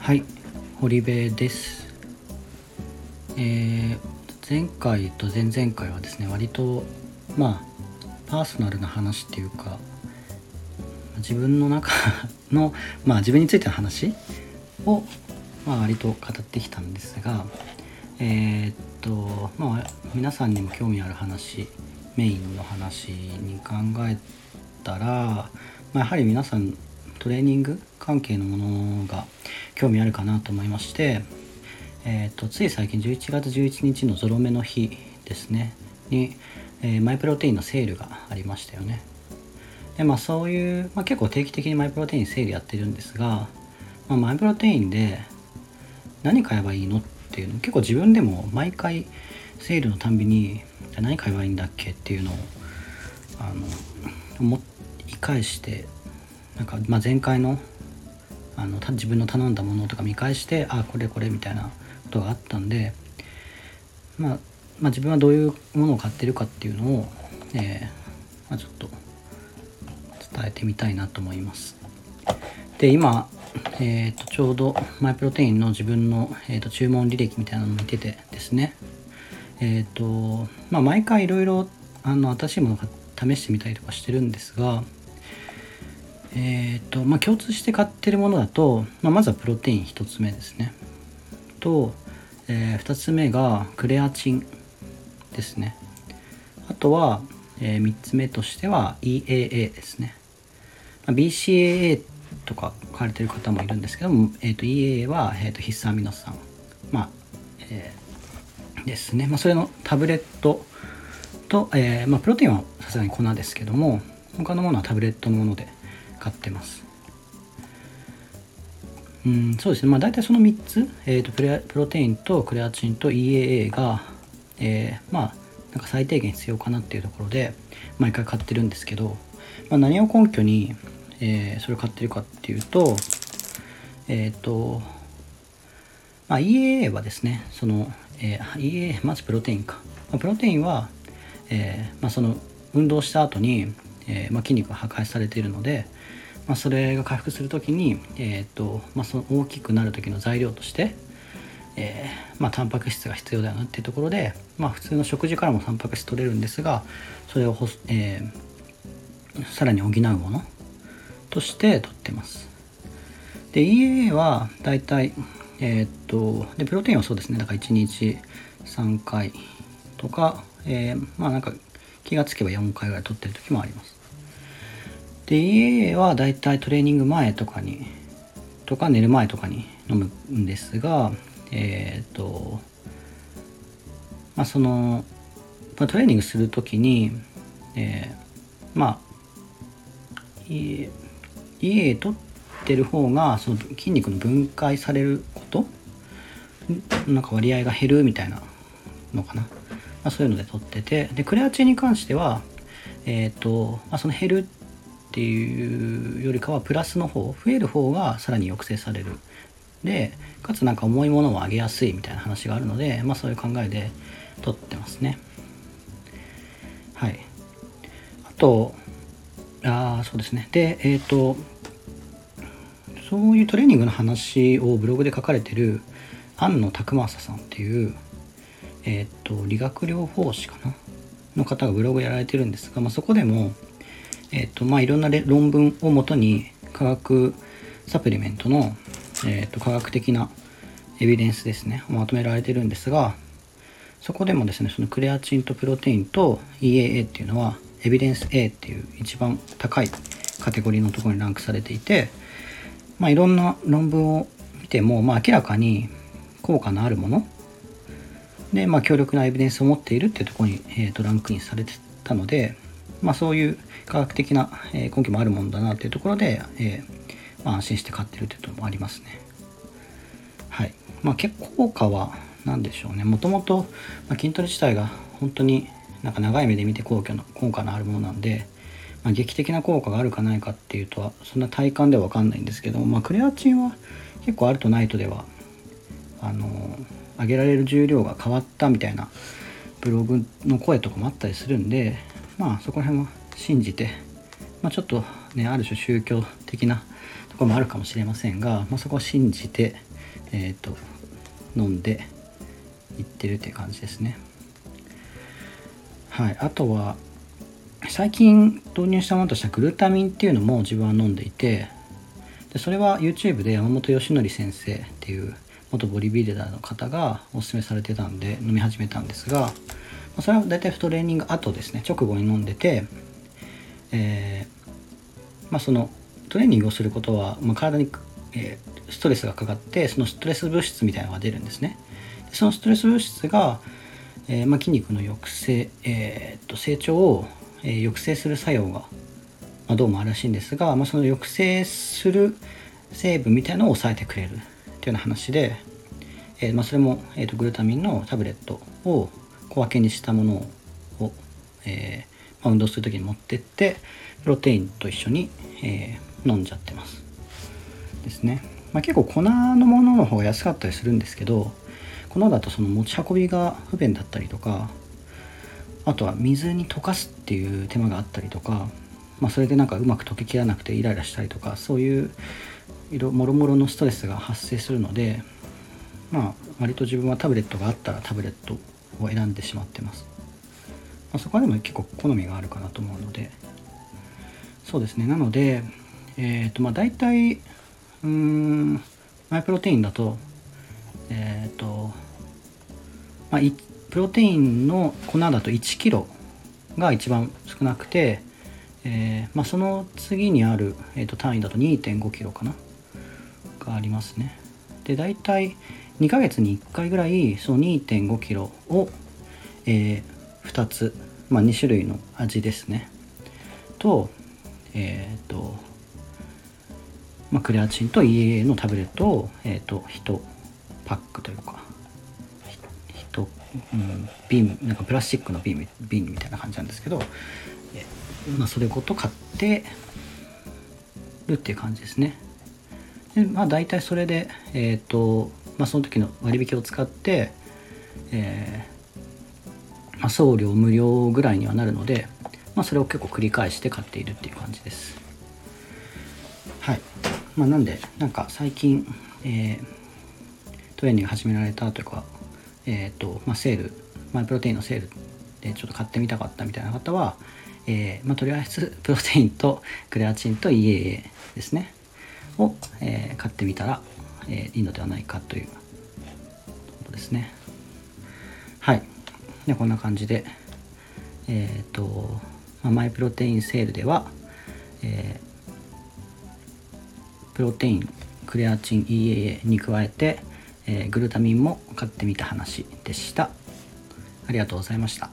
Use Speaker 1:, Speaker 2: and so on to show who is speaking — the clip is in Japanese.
Speaker 1: はい堀部です。えー、前回と前々回はですね割とまあパーソナルな話っていうか自分の中のまあ自分についての話を、まあ、割と語ってきたんですがえー、っとまあ皆さんにも興味ある話メインの話に考えたら、まあ、やはり皆さんトレーニング関係のものが興味あるかなと思いまして、えーと、つい最近11月11日のゾロ目の日ですね。に、えー、マイプロテインのセールがありましたよね。でまあそういう、まあ、結構定期的にマイプロテインセールやってるんですが、まあ、マイプロテインで何買えばいいのっていうの結構自分でも毎回セールのたんびに何買えばいいんだっけっていうのをあの思い返してなんか、まあ、前回のあの自分の頼んだものとか見返してあこれこれみたいなことがあったんで、まあ、まあ自分はどういうものを買ってるかっていうのを、えーまあ、ちょっと伝えてみたいなと思います。で今、えーと、ちょうどマイプロテインの自分の、えーと、注文履歴みたいなのを見ててですねえっ、ー、とまあ毎回いろいろあの新しいものを試してみたりとかしてるんですがえっ、ー、とまあ共通して買ってるものだと、まあ、まずはプロテイン1つ目ですね。と、えー、2つ目がクレアチンですね。あとは、えー、3つ目としては EAA ですね、まあ、BCAA とか書かれてる方もいるんですけども、えー、と EAA は、えー、と必須アミノ酸。まあ、え、ですね、まあ、それのタブレットと、えーまあ、プロテインはさすがに粉ですけども他のものはタブレットのもので買ってます。うんそうですね。まあ大体その3つ、えーと、プレプロテインとクレアチンと EAA が、えー、まあなんか最低限必要かなっていうところで毎回買ってるんですけど、まあ、何を根拠に、えー、それを買ってるかっていうとえっ、ー、と、まあ、EAA はですねその、えー、EAA まずプロテインか、まあ、プロテインは、えーまあ、その運動した後に、えーまあ、筋肉が破壊されているので、まあ、それが回復する時に、えーとまあ、その大きくなる時の材料として、えーまあ、タンパク質が必要だよなっていうところで、まあ、普通の食事からもタンパク質取れるんですがそれをほ、えー、さらに補うものとして取ってます。で EAA はだいたいえっ、とでプロテインはそうですねだから1日3回とか、えー、まあなんか気がつけば4回ぐらい取ってる時もあります。で家はだいたいトレーニング前とかにとか寝る前とかに飲むんですがえっ、とまあそのまあトレーニングする時に、えー、まあ家家取ってる方がその筋肉の分解されるなんか割合が減るみたいなのかな、まあ、そういうので取ってて。でクレアチンに関してはえっ、ー、と、まあ、その減るっていうよりかはプラスの方増える方がさらに抑制される。でかつなんか重いものを上げやすいみたいな話があるので、まあ、そういう考えで取ってますね。はい。あとあそうですね。でえっ、ー、とそういうトレーニングの話をブログで書かれてる庵野拓正さんっていうえっ、と理学療法士かな？の方がブログやられてるんですが、まあ、そこでもえっ、とまあいろんな論文をもとに科学サプリメントの、えっと科学的なエビデンスですねまとめられてるんですがそこでもですねそのクレアチンとプロテインと EAA っていうのはエビデンス A っていう一番高いカテゴリーのところにランクされていてまあいろんな論文を見ても、まあ、明らかに効果のあるもので、まあ、強力なエビデンスを持っているっていうところに、えー、とランクインされてたので、まあ、そういう科学的な根拠もあるものだなというところで、えー、まあ、安心して買ってるというのもありますね。はい。まあ、結構効果は何でしょうね。もともと筋トレ自体が本当になんか長い目で見て効果の効果のあるものなんで、まあ、劇的な効果があるかないかっていうとはそんな体感では分かんないんですけども、まあ、クレアチンは結構あるとないとではあの上げられる重量が変わったみたいなブログの声とかもあったりするんでまあそこら辺は信じて、まあ、ちょっとねある種宗教的なところもあるかもしれませんが、まあ、そこを信じて、えーと、飲んでいってるっていう感じですね。はい、あとは最近導入したものとしてはグルタミンっていうのも自分は飲んでいてでそれは YouTube で山本義則先生っていう元ボディビルダーの方がおすすめされてたんで飲み始めたんですがそれは大体トレーニング後ですね。直後に飲んでて、えー、まあ、そのトレーニングをすることは、まあ、体に、えー、ストレスがかかってそのストレス物質みたいなのが出るんですね。そのストレス物質が、えー、まあ、筋肉の抑制、えー、と成長を、え抑制する作用が、まどうもあるらしいんですが、まあその抑制する成分みたいなのを抑えてくれる。っていうような話で、え、まあ、それも、えーと、グルタミンのタブレットを小分けにしたものを、え、まあ、運動する時に持ってってプロテインと一緒に、え飲んじゃってます。ですね、まあ、結構粉のものの方が安かったりするんですけど粉だとその持ち運びが不便だったりとかあとは水に溶かすっていう手間があったりとか、まあ、それでなんかうまく溶けきらなくてイライラしたりとかそういうもろもろのストレスが発生するのでまあ割と自分はタブレットがあったらタブレットを選んでしまってます、まあ、そこはでも結構好みがあるかなと思うので。そうですね。なのでえっ、ー、とまあ大体うーんマイプロテインだとえっ、ー、とまあプロテインの粉だと1 k g が一番少なくて、えーまあ、その次にある、えー、と単位だと2 5 k g かな。がありますね。で大体2ヶ月に1回ぐらいその2 5 k g を、えー、2つ、まあ、2種類の味ですね。とえっ、ー、と、まあ、クレアチンと EA のタブレットを、えーと、1パックというか1、うん、瓶なんかプラスチックの瓶瓶みたいな感じなんですけど、えまあ、それごと買ってるっていう感じですね。でまあ大体それでえっ、ー、と、まあ、その時の割引を使って、えーまあ、送料無料ぐらいにはなるので、まあ、それを結構繰り返して買っているっていう感じです。はい。まあなんでなんか最近、えー、トレーニング始められたというかえっ、と、まあ、セールマイプロテインのセールでちょっと買ってみたかったみたいな方は、えーまあ、とりあえずプロテインとクレアチンと EAA ですね。を、えー、買ってみたら、えー、いいのではないかということですね。はい。でこんな感じで、えっ、ー、と、まあ、マイプロテインセールでは、え、プロテイン、クレアチン EAA に加えて、え、グルタミンも買ってみた話でした。ありがとうございました。